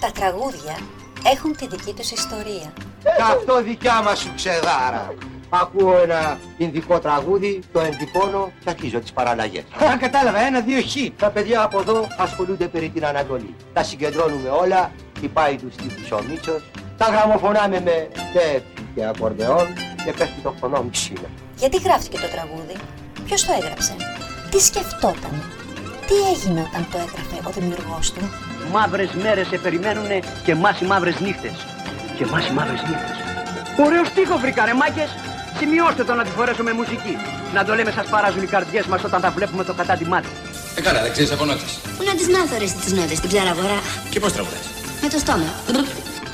Τα τραγούδια έχουν τη δική τους ιστορία. Αυτό δικιά μας σου ξεδάρα. Ακούω ένα ινδικό τραγούδι, το εντυπώνω και αρχίζω τις παραλλαγές. Α, κατάλαβα, ένα-δύο χ. Τα παιδιά από εδώ ασχολούνται περί την Ανατολή. Τα συγκεντρώνουμε όλα, χτυπάει τους τύπους ο Μίτσος, τα γραμμοφωνάμε με τεφ και ακορδεόν και πέφτει το φωνό μισήνα. Γιατί γράφτηκε το τραγούδι, ποιος το έγραψε, τι σκεφτόταν, τι έγινε όταν το έγραφε ο δημιουργός του; Μαύρες μέρες σε περιμένουνε και εμάς οι μαύρες νύχτες. Και εμάς οι μαύρες νύχτες. Ωραίο στίχο βρήκα ρε μάκες. Σημειώστε το να τη φορέσω με μουσική. Να το λέμε σας παράζουν οι καρδιές μας όταν τα βλέπουμε το κατάντημά του. Ε, καλά, δεν ξέρεις από νότες. Πού να τις μάθω ρε τις νότες, την ψαραγορά. Και πώς τραγουδάς; Με το στόμα.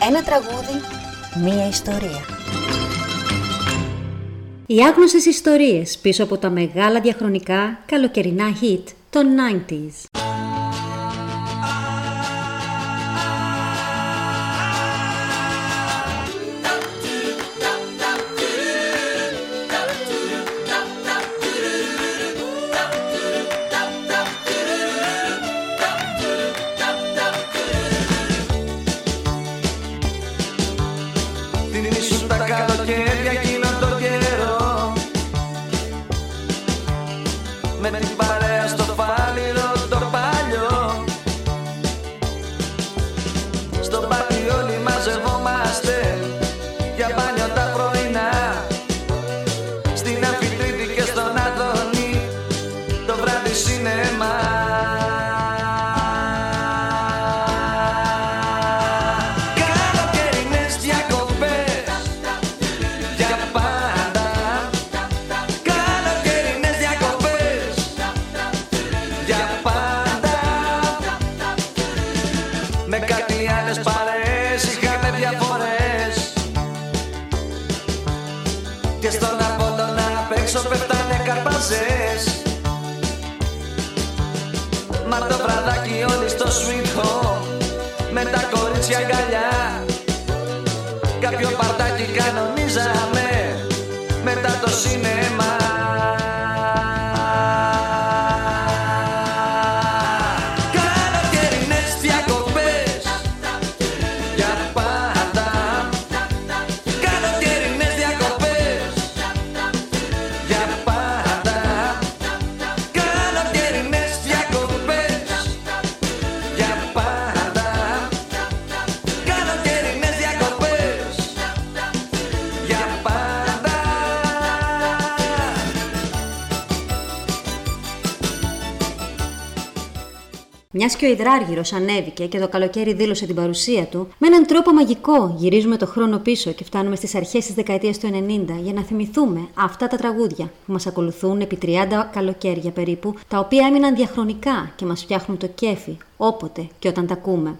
Ένα τραγούδι, μία ιστορία. Οι άγνωστες ιστορίες πίσω από τα μεγάλα διαχρονικά καλοκαιρινά hit των 90s. Sweet με τα κορίτσια αγκαλιά. Κάποιο παρτάκι κανονίζαμε. Μιας και ο υδράργυρος ανέβηκε και το καλοκαίρι δήλωσε την παρουσία του, με έναν τρόπο μαγικό γυρίζουμε το χρόνο πίσω και φτάνουμε στις αρχές της δεκαετίας του 90 για να θυμηθούμε αυτά τα τραγούδια που μας ακολουθούν επί 30 καλοκαίρια περίπου, τα οποία έμειναν διαχρονικά και μας φτιάχνουν το κέφι όποτε και όταν τα ακούμε.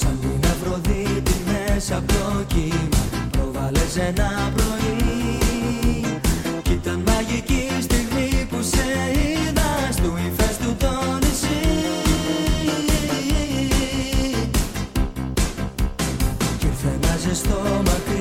Σαν την Αφροδίτη μέσα από το κύμα προβάλλες ένα στο μακρύ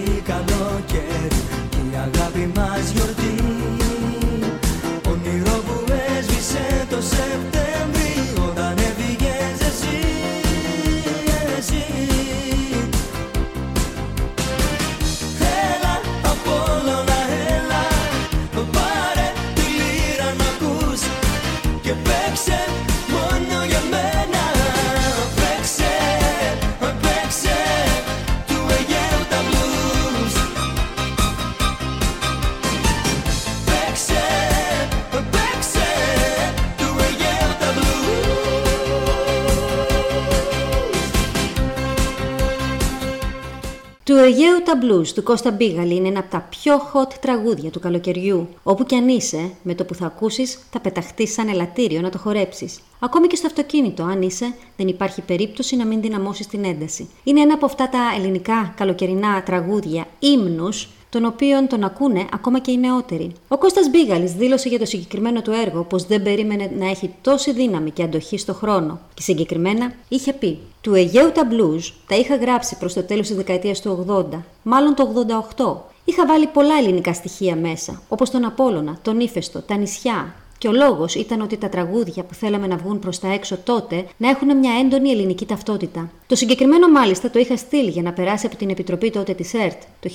Του Αιγαίου τα blues του Κώστα Μπίγαλη είναι ένα από τα πιο hot τραγούδια του καλοκαιριού. Όπου κι αν είσαι, με το που θα ακούσεις, θα πεταχτείς σαν ελαττήριο να το χορέψεις. Ακόμη και στο αυτοκίνητο, αν είσαι, δεν υπάρχει περίπτωση να μην δυναμώσεις την ένταση. Είναι ένα από αυτά τα ελληνικά καλοκαιρινά τραγούδια, ύμνους, τον οποίον τον ακούνε ακόμα και οι νεότεροι. Ο Κώστας Μπίγαλης δήλωσε για το συγκεκριμένο του έργο πως δεν περίμενε να έχει τόση δύναμη και αντοχή στο χρόνο. Και συγκεκριμένα είχε πει «Του Αιγαίου τα blues τα είχα γράψει προς το τέλος της δεκαετίας του 80, μάλλον το 88. Είχα βάλει πολλά ελληνικά στοιχεία μέσα, όπως τον Απόλλωνα, τον Ήφαιστο, τα νησιά, Και ο λόγος ήταν ότι τα τραγούδια που θέλαμε να βγουν προς τα έξω τότε να έχουν μια έντονη ελληνική ταυτότητα. Το συγκεκριμένο μάλιστα το είχα στείλει για να περάσει από την επιτροπή τότε της ΕΡΤ το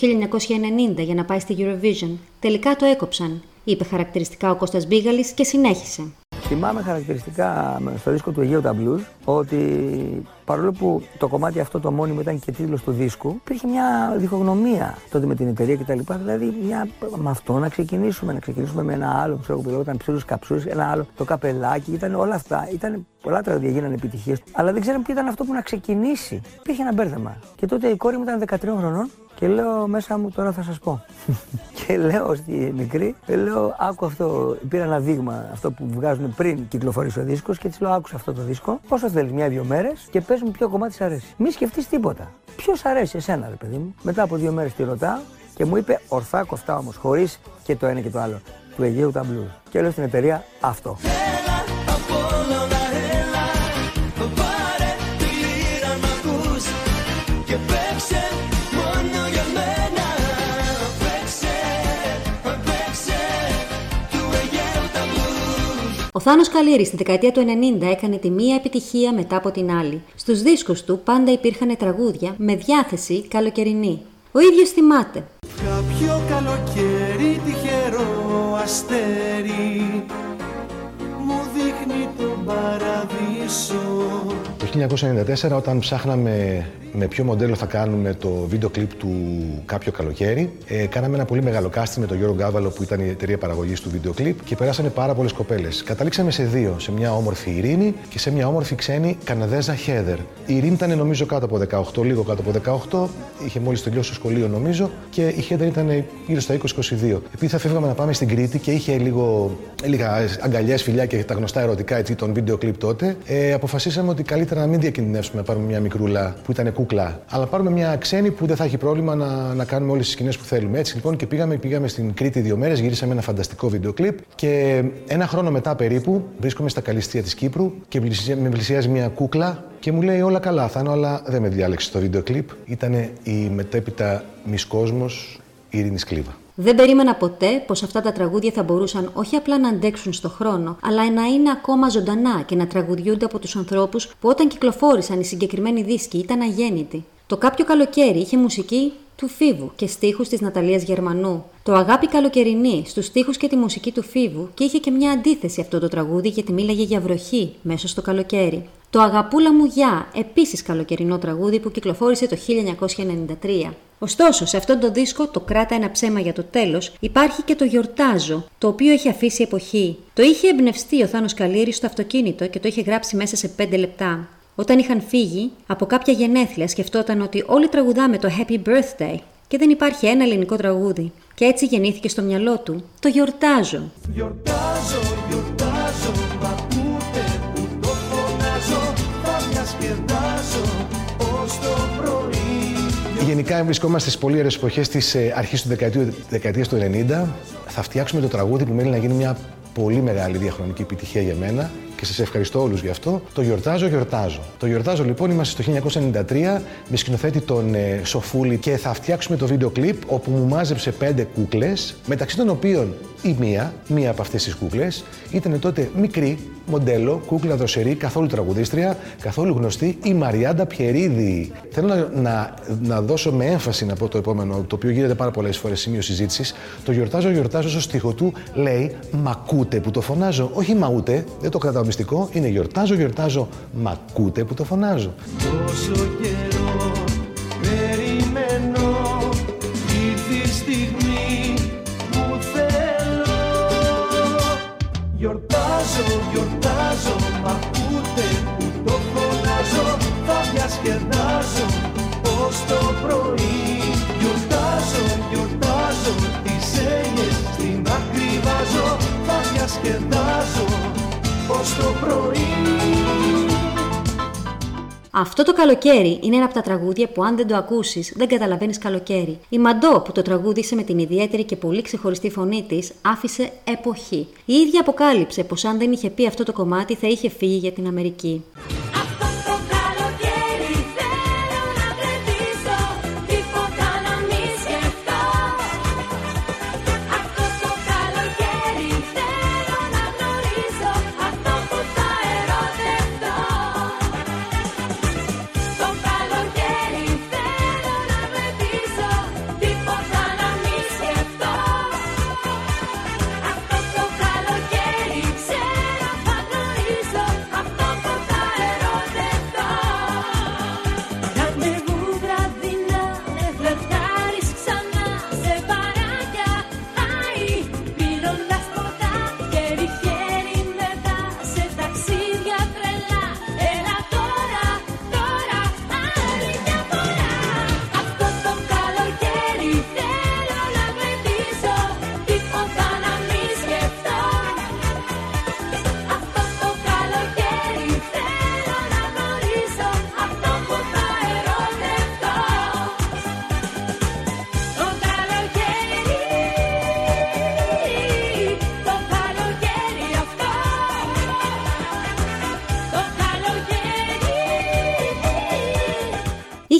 1990 για να πάει στη Eurovision. Τελικά το έκοψαν, είπε χαρακτηριστικά ο Κώστας Μπίγαλης και συνέχισε. Θυμάμαι χαρακτηριστικά με- στο δίσκο του Αιγαίου τα Blues ότι παρόλο που το κομμάτι αυτό το μόνιμο ήταν και τίτλος του δίσκου, υπήρχε μια διχογνωμία τότε με την εταιρεία κτλ. Δηλαδή, μια, με αυτό να ξεκινήσουμε, να ξεκινήσουμε με ένα άλλο ξέρω, που λεγόταν Ψήλου Καψούς, ένα άλλο το καπελάκι, ήταν όλα αυτά. Ήταν πολλά τραγούδια γίνανε επιτυχίες, αλλά δεν ξέραμε ποιο ήταν αυτό που να ξεκινήσει. Υπήρχε ένα μπέρδεμα. Και τότε η κόρη μου ήταν 13 χρονών και λέω μέσα μου τώρα θα σας πω. και λέω στη μικρή, λέω άκου αυτό, πήρα ένα δείγμα αυτό που βγάζουν πριν κυκλοφορήσει ο δίσκος και της λέω άκουσα αυτό το δίσκο, όσο θέλεις μια-δυο μέρες και πες μου ποιο κομμάτι σ' αρέσει. Μη σκεφτείς τίποτα. Ποιος σ' αρέσει εσένα ρε παιδί μου; Μετά από δύο μέρες τη ρωτάω και μου είπε ορθά κοφτά όμως, χωρίς και το ένα και το άλλο. Του Αιγαίου τα Blues. Και λέω στην εταιρεία αυτό. Ο Θάνος Καλύρης στη δεκαετία του 90 έκανε τη μία επιτυχία μετά από την άλλη. Στους δίσκους του πάντα υπήρχαν τραγούδια με διάθεση καλοκαιρινή. Ο ίδιος θυμάται. Κάποιο καλοκαίρι τυχερό αστέρι Μου δείχνει τον παραδείσο Το 1994 όταν ψάχναμε με ποιο μοντέλο θα κάνουμε το βίντεο κλιπ του κάποιο καλοκαίρι, ε, κάναμε ένα πολύ μεγάλο casting με τον Γιώργο Γκάβαλο που ήταν η εταιρεία παραγωγής του βίντεο κλιπ και περάσανε πάρα πολλές κοπέλες. Καταλήξαμε σε δύο, σε μια όμορφη Ειρήνη και σε μια όμορφη ξένη Καναδέζα Χέδερ. Η Ειρήνη ήταν νομίζω κάτω από 18, λίγο κάτω από 18, είχε μόλις τελειώσει το σχολείο νομίζω και η Χέδερ ήταν γύρω στα 20-22. Επειδή θα φεύγαμε να πάμε στην Κρήτη και είχε λίγο, λίγα αγκαλιές, φιλιά και τα γνωστά ερωτικά έτσι, τον βίντεο κλιπ τότε, ε, αποφασίσαμε ότι καλύτερα να μην διακινδυνεύσουμε να πάρουμε μια μικρούλα που ήταν κούκλα, αλλά πάρουμε μια ξένη που δεν θα έχει πρόβλημα να, να κάνουμε όλες τις σκηνές που θέλουμε. Έτσι λοιπόν και πήγαμε, πήγαμε στην Κρήτη δύο μέρες, γυρίσαμε ένα φανταστικό βίντεο κλιπ και ένα χρόνο μετά περίπου βρίσκομαι στα Καλυστία της Κύπρου και πλησια- με πλησιάζει μια κούκλα και μου λέει όλα καλά Θάνο, αλλά δεν με διάλεξε το βίντεο κλιπ. Ήταν η μετέπειτα μη κόσμο Ειρήνης Κλίβα. Δεν περίμενα ποτέ πως αυτά τα τραγούδια θα μπορούσαν όχι απλά να αντέξουν στο χρόνο, αλλά να είναι ακόμα ζωντανά και να τραγουδιούνται από τους ανθρώπους που όταν κυκλοφόρησαν οι συγκεκριμένοι δίσκοι ήταν αγέννητοι. Το κάποιο καλοκαίρι είχε μουσική του Φίβου και στίχους της Ναταλίας Γερμανού. Το Αγάπη Καλοκαιρινή στους στίχους και τη μουσική του Φίβου και είχε και μια αντίθεση αυτό το τραγούδι γιατί μίλαγε για βροχή μέσα στο καλοκαίρι. Το Αγαπούλα μου γεια, επίσης καλοκαιρινό τραγούδι που κυκλοφόρησε το 1993. Ωστόσο, σε αυτόν τον δίσκο, το Κράτα ένα ψέμα για το τέλος, υπάρχει και το Γιορτάζω, το οποίο έχει αφήσει εποχή. Το είχε εμπνευστεί ο Θάνος Καλύρης στο αυτοκίνητο και το είχε γράψει μέσα σε 5 λεπτά. Όταν είχαν φύγει, από κάποια γενέθλια σκεφτόταν ότι όλοι τραγουδάμε το Happy Birthday και δεν υπάρχει ένα ελληνικό τραγούδι. Και έτσι γεννήθηκε στο μυαλό του το Γιορτάζω. Γιορτάζω, γιορτάζω Γενικά βρισκόμαστε στις πολύ ωραίες εποχές της αρχής του δεκαετίου- δεκαετίας του 90. Θα φτιάξουμε το τραγούδι που μένει να γίνει μια πολύ μεγάλη διαχρονική επιτυχία για μένα και σας ευχαριστώ όλους γι' αυτό. Το γιορτάζω, γιορτάζω. Το γιορτάζω λοιπόν είμαστε στο 1993 με σκηνοθέτη τον ε, Σοφούλη και θα φτιάξουμε το βίντεο κλιπ όπου μου μάζεψε πέντε κούκλες, μεταξύ των οποίων η μία, μία από αυτές τις κούκλες, ήταν τότε μικρή, μοντέλο, κούκλα δροσερή, καθόλου τραγουδίστρια, καθόλου γνωστή, η Μαριάντα Πιερίδη. Θέλω να, να, να δώσω με έμφαση να πω το επόμενο, το οποίο γίνεται πάρα πολλές φορές σημείο συζήτησης. Το γιορτάζω, γιορτάζω στο στίχο του λέει Μακούτε που το φωνάζω. Όχι μαούτε, δεν το κρατάω μυστικό, είναι γιορτάζω, γιορτάζω, μακούτε που το φωνάζω. Τόσο καιρό διασκεδάζω ως το πρωί Γιορτάζω, γιορτάζω Τις έννοιες στην άκρη βάζω Θα διασκεδάζω ως το πρωί Αυτό το καλοκαίρι είναι ένα από τα τραγούδια που αν δεν το ακούσεις δεν καταλαβαίνεις καλοκαίρι. Η Μαντό που το τραγούδισε με την ιδιαίτερη και πολύ ξεχωριστή φωνή της άφησε εποχή. Η ίδια αποκάλυψε πως αν δεν είχε πει αυτό το κομμάτι θα είχε φύγει για την Αμερική.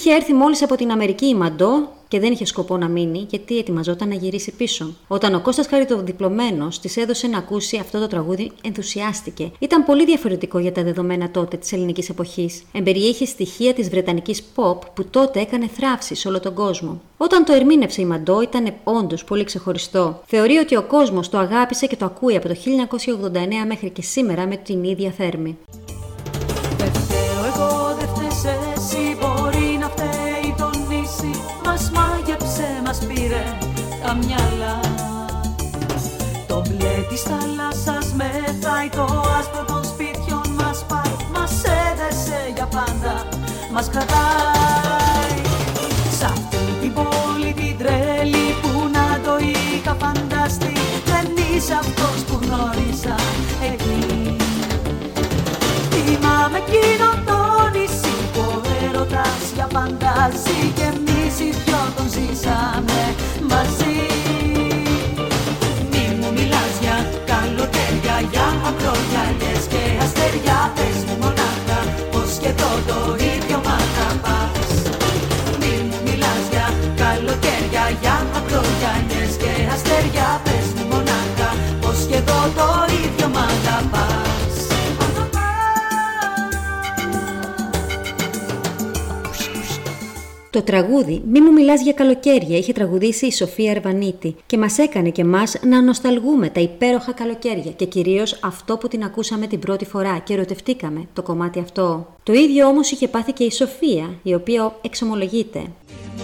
Είχε έρθει μόλις από την Αμερική η Μαντό και δεν είχε σκοπό να μείνει, γιατί ετοιμαζόταν να γυρίσει πίσω. Όταν ο Κώστας Χαριτοδιπλωμένο της έδωσε να ακούσει αυτό το τραγούδι, ενθουσιάστηκε. Ήταν πολύ διαφορετικό για τα δεδομένα τότε της ελληνικής εποχής. Εμπεριείχε στοιχεία της βρετανικής pop που τότε έκανε θράψη σε όλο τον κόσμο. Όταν το ερμήνευσε η Μαντό, ήταν όντως πολύ ξεχωριστό. Θεωρεί ότι ο κόσμος το αγάπησε και το ακούει από το 1989 μέχρι και σήμερα με την ίδια θέρμη. Τα μυαλά. Το μπλε της θάλασσας μετράει Το άσπρο των σπίτιων μας πάει. Μας έδεσε για πάντα Μας κρατάει. Σ' αυτή την πόλη την τρέλη Που να το είχα φανταστεί. Δεν είσαι αυτός που γνώρισα εκεί. Θυμάμαι εκείνο το νησί που ο έρωτας για πάντα ζει και εμείς οι δυο τον ζήσαμε μαζί. Το τραγούδι «Μη μου μιλάς για καλοκαίρια» είχε τραγουδήσει η Σοφία Ερβανίτη και μας έκανε και μας να νοσταλγούμε τα υπέροχα καλοκαίρια και κυρίως αυτό που την ακούσαμε την πρώτη φορά και ερωτευτήκαμε το κομμάτι αυτό. Το ίδιο όμως είχε πάθει και η Σοφία, η οποία εξομολογείται.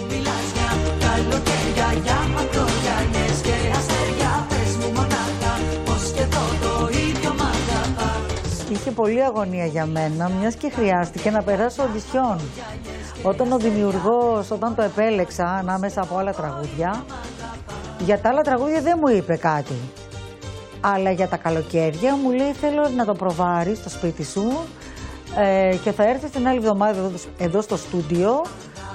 Μιλάς για καλοκαίρια, για μακρογιαλιές και αστέρια Πες μου μονάχα πως και εδώ το ίδιο μ' αγαπάς Είχε πολύ αγωνία για μένα, μιας και χρειάστηκε να περάσω οντισιόν. Όταν ο δημιουργός, όταν το επέλεξα ανάμεσα από άλλα τραγούδια, για τα άλλα τραγούδια δεν μου είπε κάτι. Αλλά για τα καλοκαίρια μου λέει θέλω να το προβάρεις στο σπίτι σου ε, και θα έρθεις την άλλη εβδομάδα εδώ, εδώ στο στούντιο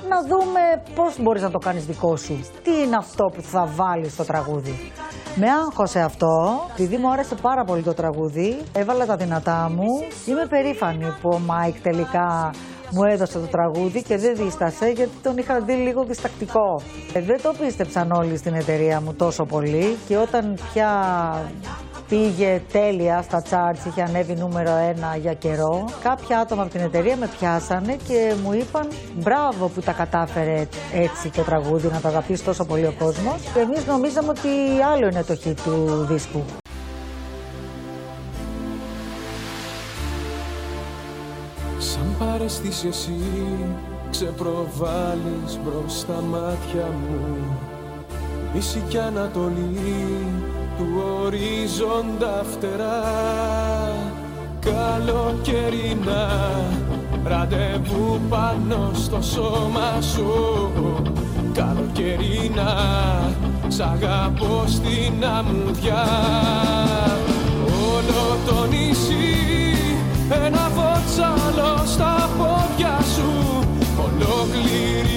να δούμε πώς μπορείς να το κάνεις δικό σου. Τι είναι αυτό που θα βάλεις στο τραγούδι. Με άγχωσε αυτό, επειδή μου άρεσε πάρα πολύ το τραγούδι, έβαλα τα δυνατά μου. Είμαι περήφανη που ο Μάικ τελικά μου έδωσε το τραγούδι και δεν δίστασε γιατί τον είχα δει λίγο διστακτικό. Ε, δεν το πίστεψαν όλοι στην εταιρεία μου τόσο πολύ και όταν πια πήγε τέλεια στα charts, είχε ανέβει νούμερο ένα για καιρό. Κάποια άτομα από την εταιρεία με πιάσανε και μου είπαν μπράβο που τα κατάφερε έτσι το τραγούδι, να το αγαπήσει τόσο πολύ ο κόσμος. Και εμείς νομίζαμε ότι άλλο είναι το hit του δίσκου. Σαν παρεστήσει εσύ ξεπροβάλλεις μπρος στα μάτια μου Δύση κι Ανατολή του ορίζοντα φτερά. Καλοκαιρινά ραντεβού πάνω στο σώμα σου. Καλοκαιρινά σ' αγαπώ στην αμμουδιά. Όλο το νησί ένα βότσαλο στα πόδια σου. Ολόκληρη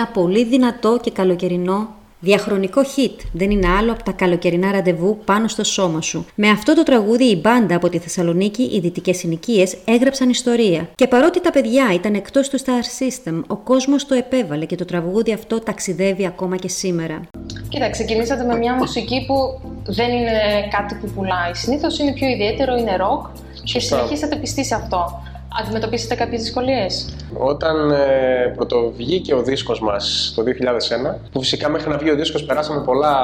Ένα πολύ δυνατό και καλοκαιρινό διαχρονικό hit. Δεν είναι άλλο από τα καλοκαιρινά ραντεβού πάνω στο σώμα σου. Με αυτό το τραγούδι η μπάντα από τη Θεσσαλονίκη, οι δυτικές συνοικίες, έγραψαν ιστορία. Και παρότι τα παιδιά ήταν εκτός του Star System, ο κόσμος το επέβαλε και το τραγούδι αυτό ταξιδεύει ακόμα και σήμερα. Κοίτα, ξεκινήσατε με μια μουσική που δεν είναι κάτι που πουλάει. Συνήθως είναι πιο ιδιαίτερο, είναι rock και συνεχίσατε πιστοί σε αυτό. Αντιμετωπίσετε κάποιες δυσκολίες; Όταν ε, πρωτοβγήκε ο δίσκος μας το 2001, που φυσικά μέχρι να βγει ο δίσκος περάσαμε πολλά,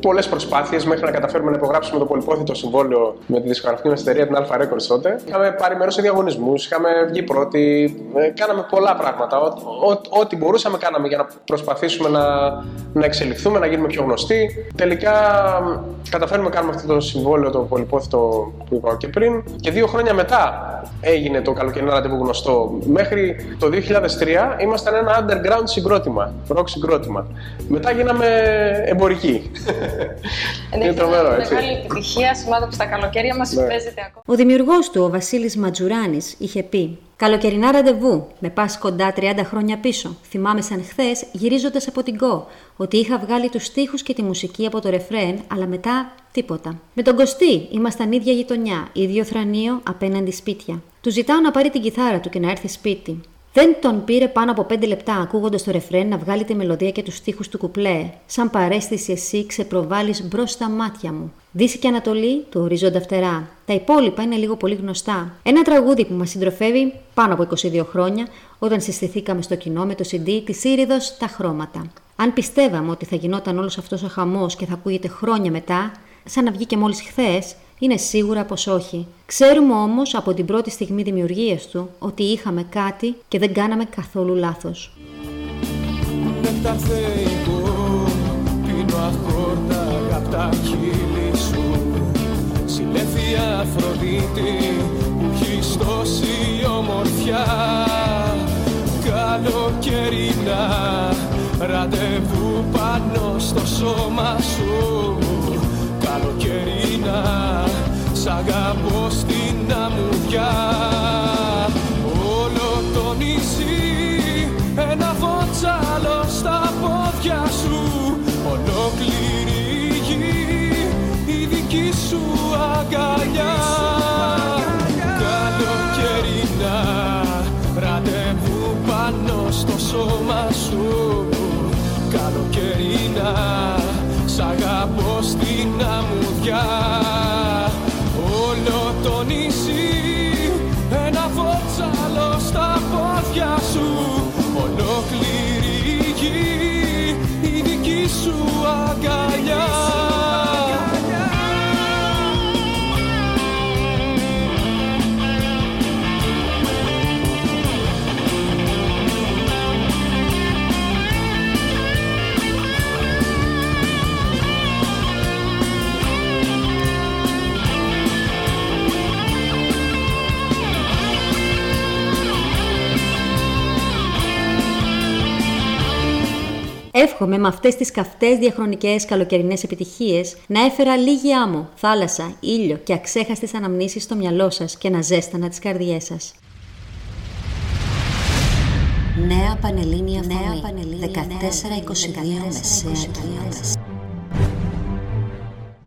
πολλές προσπάθειες μέχρι να καταφέρουμε να υπογράψουμε το πολυπόθητο συμβόλαιο με τη δισκογραφική μας εταιρεία την Alpha Records τότε. Είχαμε πάρει μέρος σε διαγωνισμούς, είχαμε βγει πρώτοι, ε, κάναμε πολλά πράγματα. Ό- ό- Ό,τι μπορούσαμε κάναμε για να προσπαθήσουμε να, να εξελιχθούμε, να γίνουμε πιο γνωστοί. Τελικά μ, καταφέρουμε να κάνουμε αυτό το συμβόλαιο το πολυπόθητο που είπα και πριν και δύο χρόνια μετά έγινε το καλοκαιρινό ραντεβού γνωστό. Μέχρι το 2003 ήμασταν ένα underground συγκρότημα, rock συγκρότημα. Μετά γίναμε εμπορικοί. Είναι τρομερό, έτσι. Μεγάλη επιτυχία, σημάδεψε τα καλοκαίρια μας, Ναι. παίζεται ακόμα. Ο δημιουργός του, ο Βασίλης Ματζουράνης, είχε πει «Καλοκαιρινά ραντεβού, με πας κοντά 30 χρόνια πίσω. Θυμάμαι σαν χθες, γυρίζοντας από την ΚΟ, ότι είχα βγάλει τους στίχους και τη μουσική από το ρεφρέν, αλλά μετά τίποτα. Με τον Κωστή ήμασταν ίδια γειτονιά, ίδιο θρανείο, απέναντι σπίτια. Του ζητάω να πάρει την κιθάρα του και να έρθει σπίτι. Δεν τον πήρε πάνω από 5 λεπτά ακούγοντας το ρεφρέν να βγάλει τη μελωδία και τους στίχους του κουπλέ. Σαν παρέστηση εσύ ξεπροβάλλεις μπρος στα μάτια μου. Δύση και Ανατολή του ορίζοντα φτερά. Τα υπόλοιπα είναι λίγο πολύ γνωστά. Ένα τραγούδι που μας συντροφεύει πάνω από 22 χρόνια όταν συστηθήκαμε στο κοινό με το CD της Ήριδο Τα Χρώματα. Αν πιστεύαμε ότι θα γινόταν όλος αυτός ο χαμός και θα ακούγεται χρόνια μετά, σαν να βγήκε μόλις χθες, είναι σίγουρα πως όχι. Ξέρουμε όμως από την πρώτη στιγμή δημιουργίας του ότι είχαμε κάτι και δεν κάναμε καθόλου λάθος. Νέκταρ θεϊκό Πίνω αχόρτα απ' τα χείλη σου Συλλέφια Αφροδίτη Που έχεις τόση ομορφιά Καλοκαιρινά Ραντεβού πάνω στο σώμα Σ' αγαπώ στην αμμουδιά Εύχομαι με αυτές τις καυτές διαχρονικές καλοκαιρινές επιτυχίες να έφερα λίγη άμμο, θάλασσα, ήλιο και αξέχαστες αναμνήσεις στο μυαλό σας και να ζέστανα τις καρδιές σας. Νέα Πανελλήνια Φωνή. 14-22 Μεσαία Κύματα.